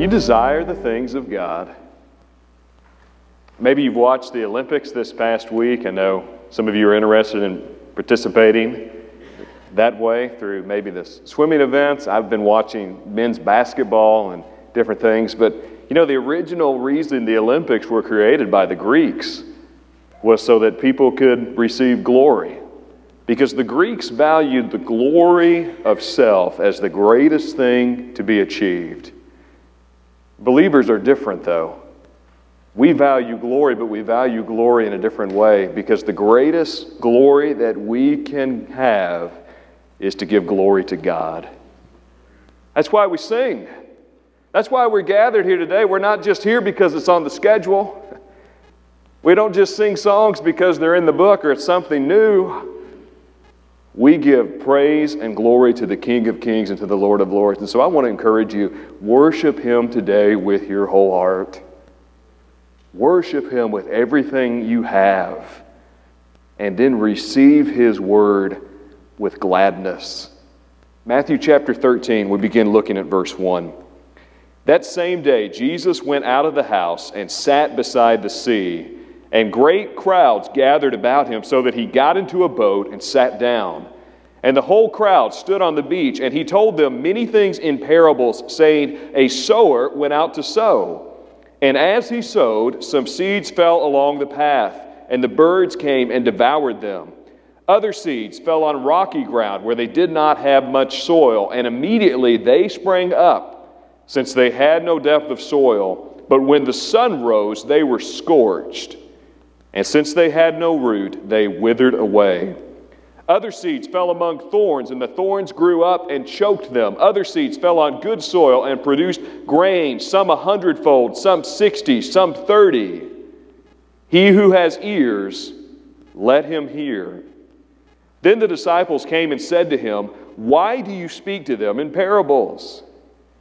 You desire the things of God. Maybe you've watched the Olympics this past week. I know some of you are interested in participating that way through maybe the swimming events. I've been watching men's basketball and different things. But you know, the original reason the Olympics were created by the Greeks was so that people could receive glory. Because the Greeks valued the glory of self as the greatest thing to be achieved. Believers are different, though. We value glory, but we value glory in a different way because the greatest glory that we can have is to give glory to God. That's why we sing. That's why we're gathered here today. We're not just here because it's on the schedule. We don't just sing songs because they're in the book or it's something new. We give praise and glory to the King of Kings and to the Lord of Lords. And so I want to encourage you worship Him today with your whole heart. Worship Him with everything you have. And then receive His word with gladness. Matthew chapter 13, we begin looking at verse 1. That same day, Jesus went out of the house and sat beside the sea, and great crowds gathered about him, so that he got into a boat and sat down. And the whole crowd stood on the beach, and he told them many things in parables, saying, A sower went out to sow. And as he sowed, some seeds fell along the path, and the birds came and devoured them. Other seeds fell on rocky ground where they did not have much soil, and immediately they sprang up since they had no depth of soil. But when the sun rose, they were scorched. And since they had no root, they withered away. Other seeds fell among thorns, and the thorns grew up and choked them. Other seeds fell on good soil and produced grain, some a hundredfold, some sixty, some thirty. He who has ears, let him hear. Then the disciples came and said to him, Why do you speak to them in parables?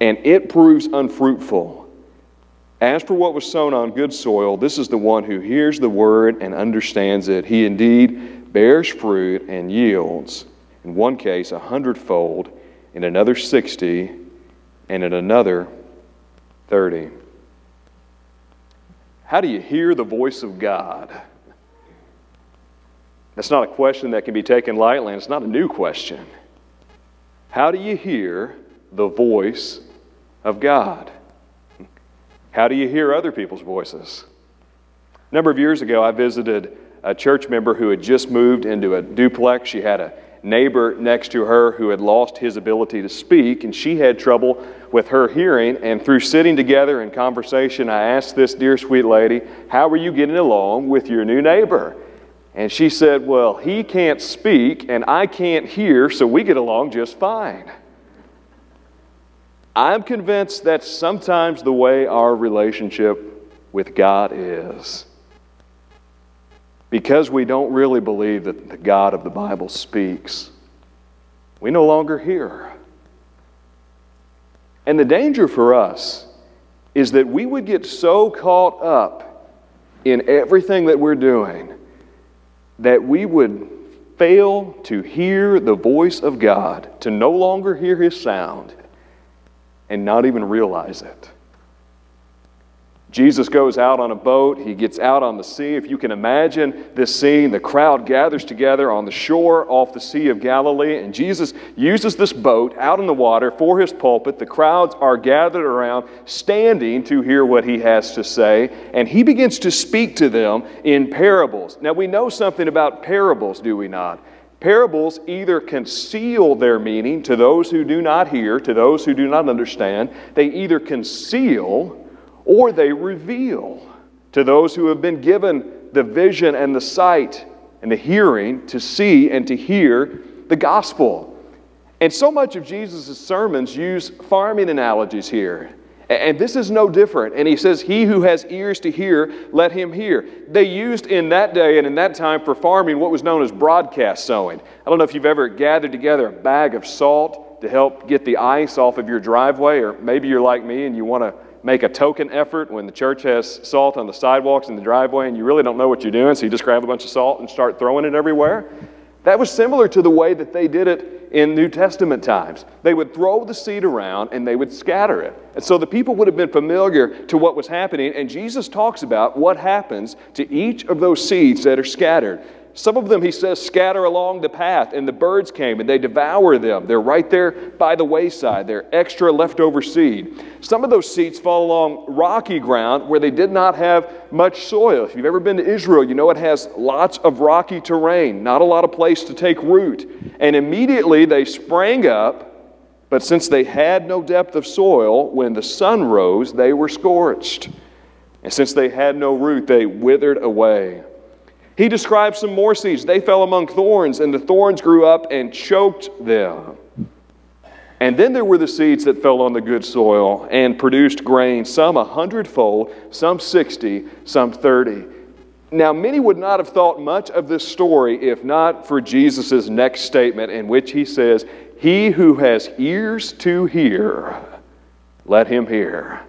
and it proves unfruitful. As for what was sown on good soil, this is the one who hears the word and understands it. He indeed bears fruit and yields, in one case, a hundredfold, in another sixty, and in another thirty. How do you hear the voice of God? That's not a question that can be taken lightly, and it's not a new question. How do you hear the voice of God. How do you hear other people's voices? A number of years ago, I visited a church member who had just moved into a duplex. She had a neighbor next to her who had lost his ability to speak, and she had trouble with her hearing. And through sitting together in conversation, I asked this dear sweet lady, How are you getting along with your new neighbor? And she said, Well, he can't speak and I can't hear, so we get along just fine. I'm convinced that's sometimes the way our relationship with God is. Because we don't really believe that the God of the Bible speaks, we no longer hear. And the danger for us is that we would get so caught up in everything that we're doing that we would fail to hear the voice of God, to no longer hear His sound, and not even realize it. Jesus goes out on a boat. He gets out on the sea. If you can imagine this scene, the crowd gathers together on the shore off the Sea of Galilee, and Jesus uses this boat out in the water for his pulpit. The crowds are gathered around, standing to hear what he has to say, and he begins to speak to them in parables. Now, we know something about parables, do we not? Parables either conceal their meaning to those who do not hear, to those who do not understand. They either conceal or they reveal to those who have been given the vision and the sight and the hearing to see and to hear the gospel. And so much of Jesus' sermons use farming analogies here. And this is no different. And he says, He who has ears to hear, let him hear. They used in that day and in that time for farming what was known as broadcast sowing. I don't know if you've ever gathered together a bag of salt to help get the ice off of your driveway, or maybe you're like me and you want to make a token effort when the church has salt on the sidewalks and the driveway and you really don't know what you're doing, so you just grab a bunch of salt and start throwing it everywhere. That was similar to the way that they did it in New Testament times. They would throw the seed around and they would scatter it. And so the people would have been familiar to what was happening, and Jesus talks about what happens to each of those seeds that are scattered. Some of them, he says, scatter along the path, and the birds came and they devour them. They're right there by the wayside. They're extra leftover seed. Some of those seeds fall along rocky ground where they did not have much soil. If you've ever been to Israel, you know it has lots of rocky terrain, not a lot of place to take root. And immediately they sprang up, but since they had no depth of soil, when the sun rose, they were scorched. And since they had no root, they withered away. He describes some more seeds. They fell among thorns, and the thorns grew up and choked them. And then there were the seeds that fell on the good soil and produced grain, some a hundredfold, some sixty, some thirty. Now, many would not have thought much of this story if not for Jesus' next statement, in which he says, He who has ears to hear, let him hear.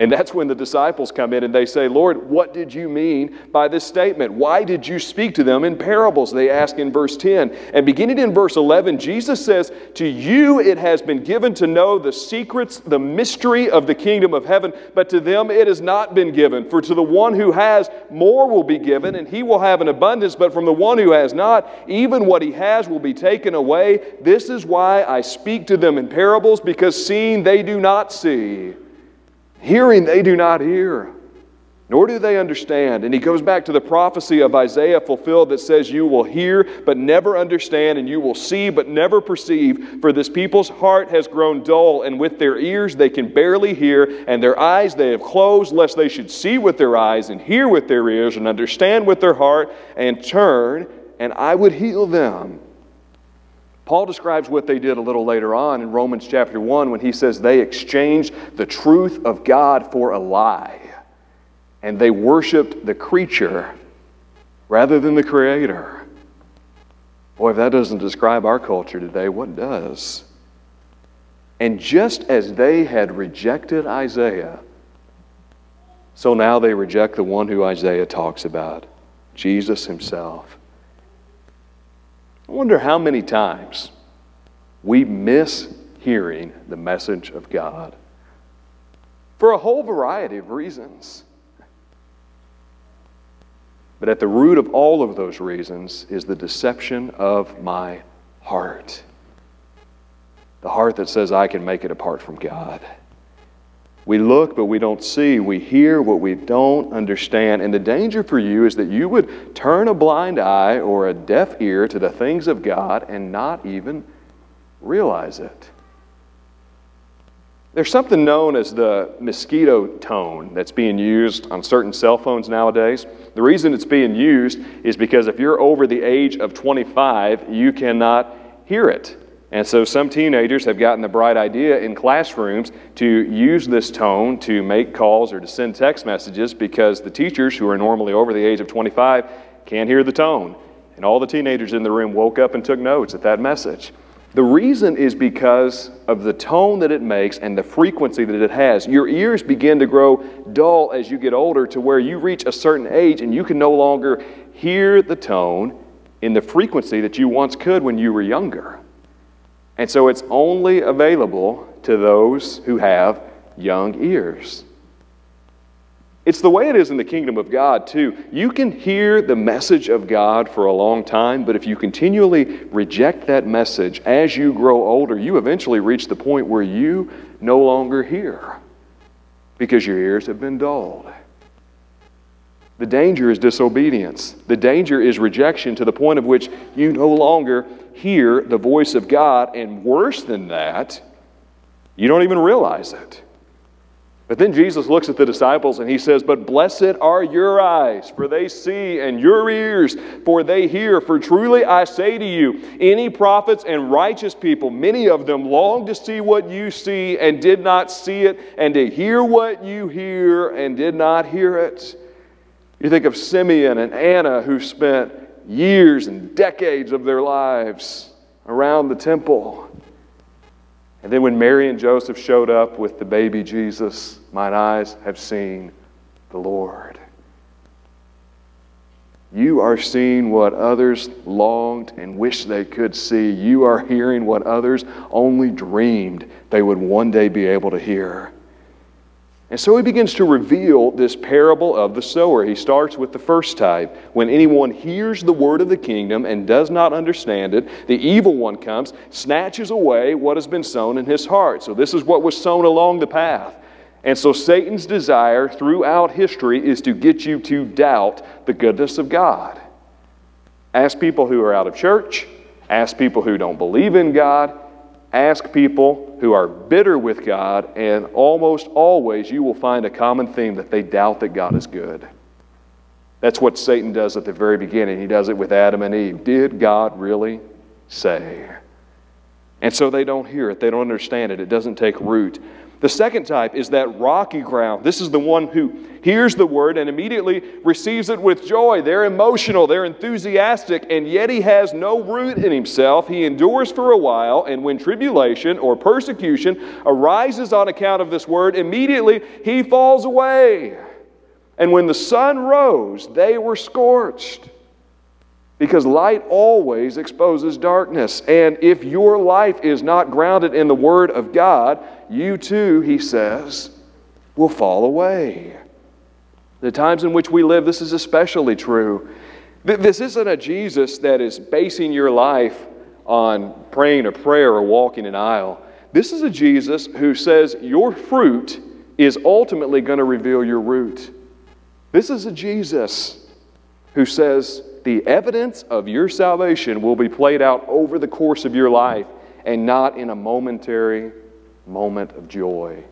And that's when the disciples come in and they say, Lord, what did you mean by this statement? Why did you speak to them in parables? They ask in verse 10. And beginning in verse 11, Jesus says, To you it has been given to know the secrets, the mystery of the kingdom of heaven, but to them it has not been given. For to the one who has, more will be given, and he will have an abundance. But from the one who has not, even what he has will be taken away. This is why I speak to them in parables, because seeing they do not see Hearing, they do not hear, nor do they understand. And he goes back to the prophecy of Isaiah fulfilled that says, You will hear, but never understand, and you will see, but never perceive. For this people's heart has grown dull, and with their ears they can barely hear, and their eyes they have closed, lest they should see with their eyes, and hear with their ears, and understand with their heart, and turn, and I would heal them. Paul describes what they did a little later on in Romans chapter 1 when he says they exchanged the truth of God for a lie and they worshiped the creature rather than the creator. Boy, if that doesn't describe our culture today, what does? And just as they had rejected Isaiah, so now they reject the one who Isaiah talks about, Jesus himself. I wonder how many times we miss hearing the message of God for a whole variety of reasons. But at the root of all of those reasons is the deception of my heart. The heart that says I can make it apart from God. We look, but we don't see. We hear what we don't understand. And the danger for you is that you would turn a blind eye or a deaf ear to the things of God and not even realize it. There's something known as the mosquito tone that's being used on certain cell phones nowadays. The reason it's being used is because if you're over the age of 25, you cannot hear it. And so some teenagers have gotten the bright idea in classrooms to use this tone to make calls or to send text messages because the teachers, who are normally over the age of 25, can't hear the tone. And all the teenagers in the room woke up and took notes at that message. The reason is because of the tone that it makes and the frequency that it has. Your ears begin to grow dull as you get older to where you reach a certain age and you can no longer hear the tone in the frequency that you once could when you were younger. And so it's only available to those who have young ears. It's the way it is in the kingdom of God, too. You can hear the message of God for a long time, but if you continually reject that message as you grow older, you eventually reach the point where you no longer hear because your ears have been dulled. The danger is disobedience. The danger is rejection to the point of which you no longer hear the voice of God, and worse than that, you don't even realize it. But then Jesus looks at the disciples and he says, But blessed are your eyes, for they see, and your ears, for they hear. For truly I say to you, any prophets and righteous people, many of them long to see what you see and did not see it, and to hear what you hear and did not hear it. You think of Simeon and Anna who spent years and decades of their lives around the temple. And then when Mary and Joseph showed up with the baby Jesus, mine eyes have seen the Lord. You are seeing what others longed and wished they could see. You are hearing what others only dreamed they would one day be able to hear. And so he begins to reveal this parable of the sower. He starts with the first type. When anyone hears the word of the kingdom and does not understand it, the evil one comes, snatches away what has been sown in his heart. So this is what was sown along the path. And so Satan's desire throughout history is to get you to doubt the goodness of God. Ask people who are out of church, ask people who don't believe in God, Ask people who are bitter with God, and almost always you will find a common theme that they doubt that God is good. That's what Satan does at the very beginning. He does it with Adam and Eve. Did God really say? And so they don't hear it, they don't understand it, it doesn't take root. The second type is that rocky ground. This is the one who hears the word and immediately receives it with joy. They're emotional, they're enthusiastic, and yet he has no root in himself. He endures for a while, and when tribulation or persecution arises on account of this word, immediately he falls away. And when the sun rose, they were scorched because light always exposes darkness. And if your life is not grounded in the Word of God, you too, he says, will fall away. The times in which we live, this is especially true. This isn't a Jesus that is basing your life on praying a prayer or walking an aisle. This is a Jesus who says your fruit is ultimately going to reveal your root. This is a Jesus who says, the evidence of your salvation will be played out over the course of your life and not in a momentary moment of joy.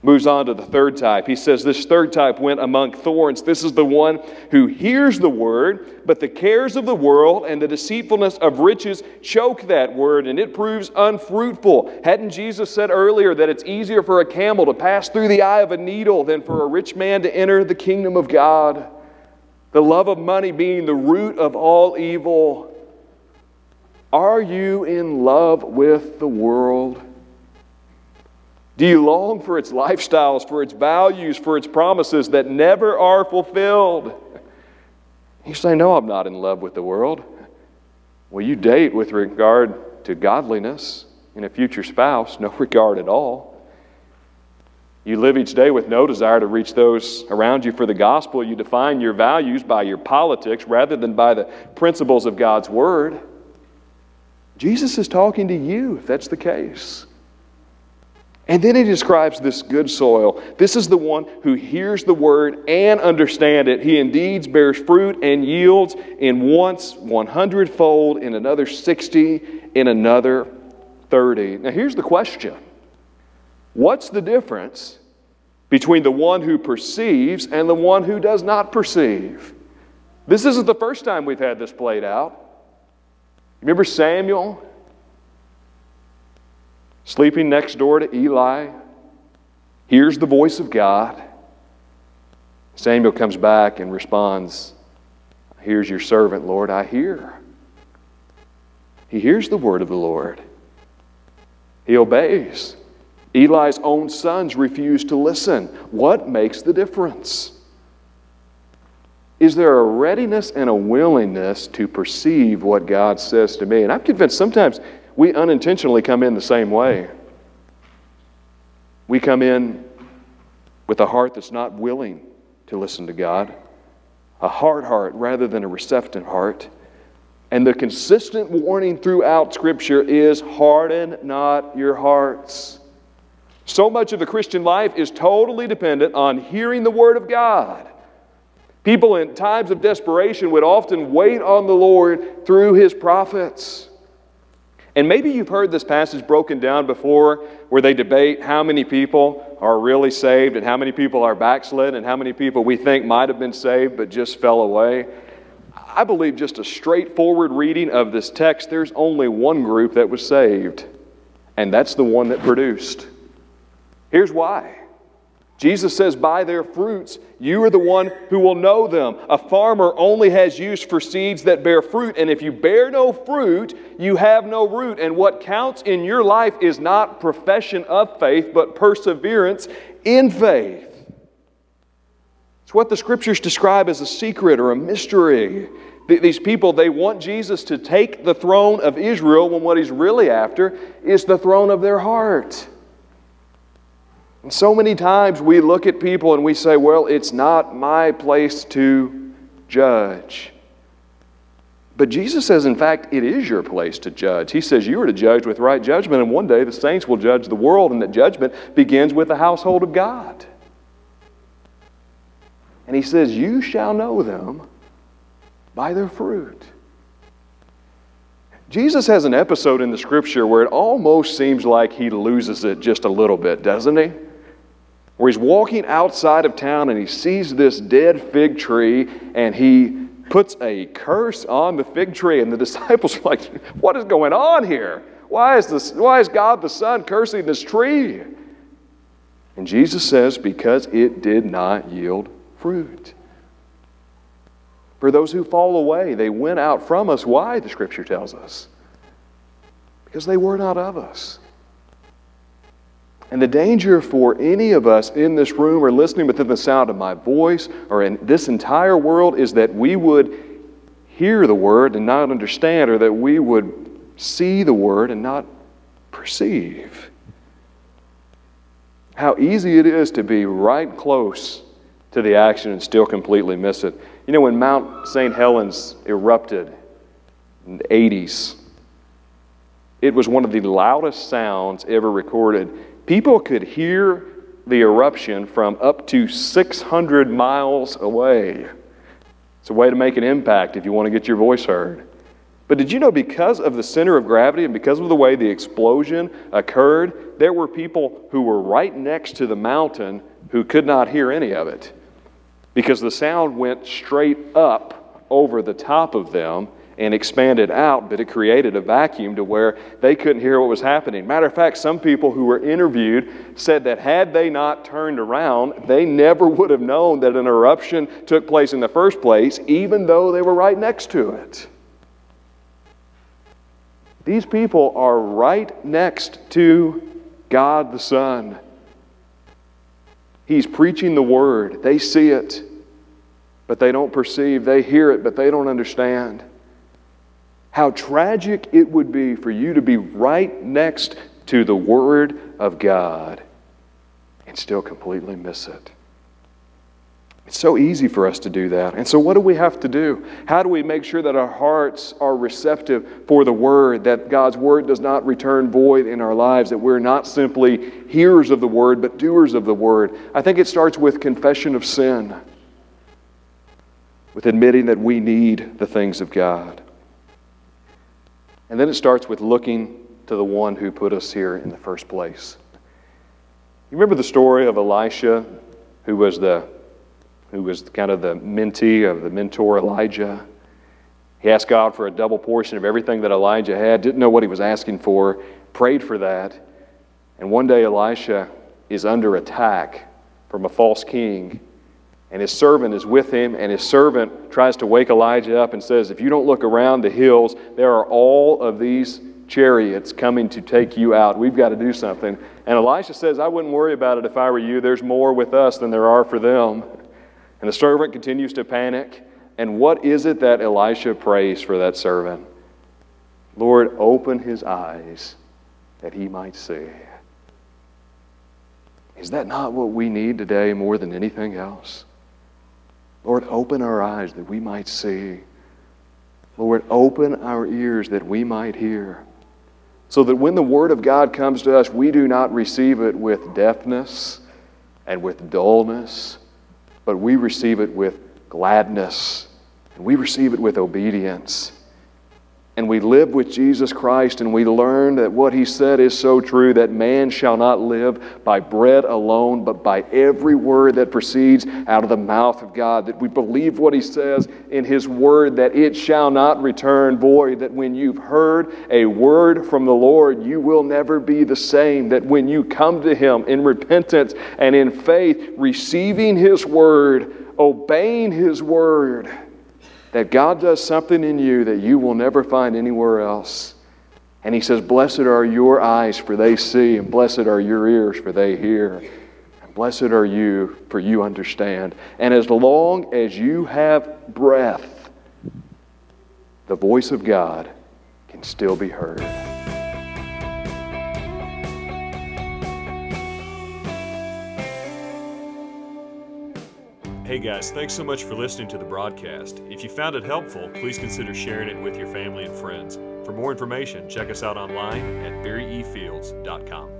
Moves on to the third type. He says this third type went among thorns. This is the one who hears the word, but the cares of the world and the deceitfulness of riches choke that word, and it proves unfruitful. Hadn't Jesus said earlier that it's easier for a camel to pass through the eye of a needle than for a rich man to enter the kingdom of God? The love of money being the root of all evil. Are you in love with the world? Do you long for its lifestyles, for its values, for its promises that never are fulfilled? You say, No, I'm not in love with the world. Well, you date with regard to godliness in a future spouse, no regard at all. You live each day with no desire to reach those around you for the gospel. You define your values by your politics rather than by the principles of God's word. Jesus is talking to you if that's the case. And then he describes this good soil. This is the one who hears the word and understand it. He indeed bears fruit and yields in once 100 fold, in another 60, in another 30. Now here's the question. What's the difference between the one who perceives and the one who does not perceive? This isn't the first time we've had this played out. Remember Samuel sleeping next door to Eli, hears the voice of God. Samuel comes back and responds, Here's your servant, Lord, I hear. He hears the word of the Lord, he obeys. Eli's own sons refuse to listen. What makes the difference? Is there a readiness and a willingness to perceive what God says to me? And I'm convinced sometimes we unintentionally come in the same way. We come in with a heart that's not willing to listen to God, a hard heart rather than a receptive heart. And the consistent warning throughout Scripture is harden not your hearts. So much of the Christian life is totally dependent on hearing the Word of God. People in times of desperation would often wait on the Lord through His prophets. And maybe you've heard this passage broken down before where they debate how many people are really saved and how many people are backslid and how many people we think might have been saved but just fell away. I believe just a straightforward reading of this text, there's only one group that was saved, and that's the one that produced. Here's why Jesus says, By their fruits, you are the one who will know them. A farmer only has use for seeds that bear fruit, and if you bear no fruit, you have no root. And what counts in your life is not profession of faith, but perseverance in faith. It's what the scriptures describe as a secret or a mystery. These people, they want Jesus to take the throne of Israel when what he's really after is the throne of their heart. And so many times we look at people and we say, well, it's not my place to judge. But Jesus says, in fact, it is your place to judge. He says you are to judge with right judgment, and one day the saints will judge the world, and that judgment begins with the household of God. And he says, You shall know them by their fruit. Jesus has an episode in the scripture where it almost seems like he loses it just a little bit, doesn't he? Where he's walking outside of town and he sees this dead fig tree and he puts a curse on the fig tree. And the disciples are like, What is going on here? Why is, this, why is God the Son cursing this tree? And Jesus says, Because it did not yield fruit. For those who fall away, they went out from us. Why, the scripture tells us? Because they were not of us. And the danger for any of us in this room or listening within the sound of my voice or in this entire world is that we would hear the word and not understand, or that we would see the word and not perceive. How easy it is to be right close to the action and still completely miss it. You know, when Mount St. Helens erupted in the 80s, it was one of the loudest sounds ever recorded People could hear the eruption from up to 600 miles away. It's a way to make an impact if you want to get your voice heard. But did you know because of the center of gravity and because of the way the explosion occurred, there were people who were right next to the mountain who could not hear any of it because the sound went straight up over the top of them and expanded out, but it created a vacuum to where they couldn't hear what was happening. Matter of fact, some people who were interviewed said that had they not turned around, they never would have known that an eruption took place in the first place, even though they were right next to it. These people are right next to God the Son. He's preaching the word. They see it, but they don't perceive. They hear it, but they don't understand. How tragic it would be for you to be right next to the Word of God and still completely miss it. It's so easy for us to do that. And so, what do we have to do? How do we make sure that our hearts are receptive for the Word, that God's Word does not return void in our lives, that we're not simply hearers of the Word, but doers of the Word? I think it starts with confession of sin, with admitting that we need the things of God. And then it starts with looking to the one who put us here in the first place. You remember the story of Elisha, who was the who was kind of the mentee of the mentor Elijah. He asked God for a double portion of everything that Elijah had, didn't know what he was asking for, prayed for that. And one day Elisha is under attack from a false king. And his servant is with him, and his servant tries to wake Elijah up and says, If you don't look around the hills, there are all of these chariots coming to take you out. We've got to do something. And Elisha says, I wouldn't worry about it if I were you. There's more with us than there are for them. And the servant continues to panic. And what is it that Elisha prays for that servant? Lord, open his eyes that he might see. Is that not what we need today more than anything else? Lord, open our eyes that we might see. Lord, open our ears that we might hear. So that when the Word of God comes to us, we do not receive it with deafness and with dullness but we receive it with gladness and we receive it with obedience. And we live with Jesus Christ and we learn that what he said is so true that man shall not live by bread alone, but by every word that proceeds out of the mouth of God. That we believe what he says in his word, that it shall not return void. That when you've heard a word from the Lord, you will never be the same. That when you come to him in repentance and in faith, receiving his word, obeying his word, that God does something in you that you will never find anywhere else. And He says, Blessed are your eyes, for they see, and blessed are your ears, for they hear. And blessed are you, for you understand. And as long as you have breath, the voice of God can still be heard. Hey guys, thanks so much for listening to the broadcast. If you found it helpful, please consider sharing it with your family and friends. For more information, check us out online at barryefields.com.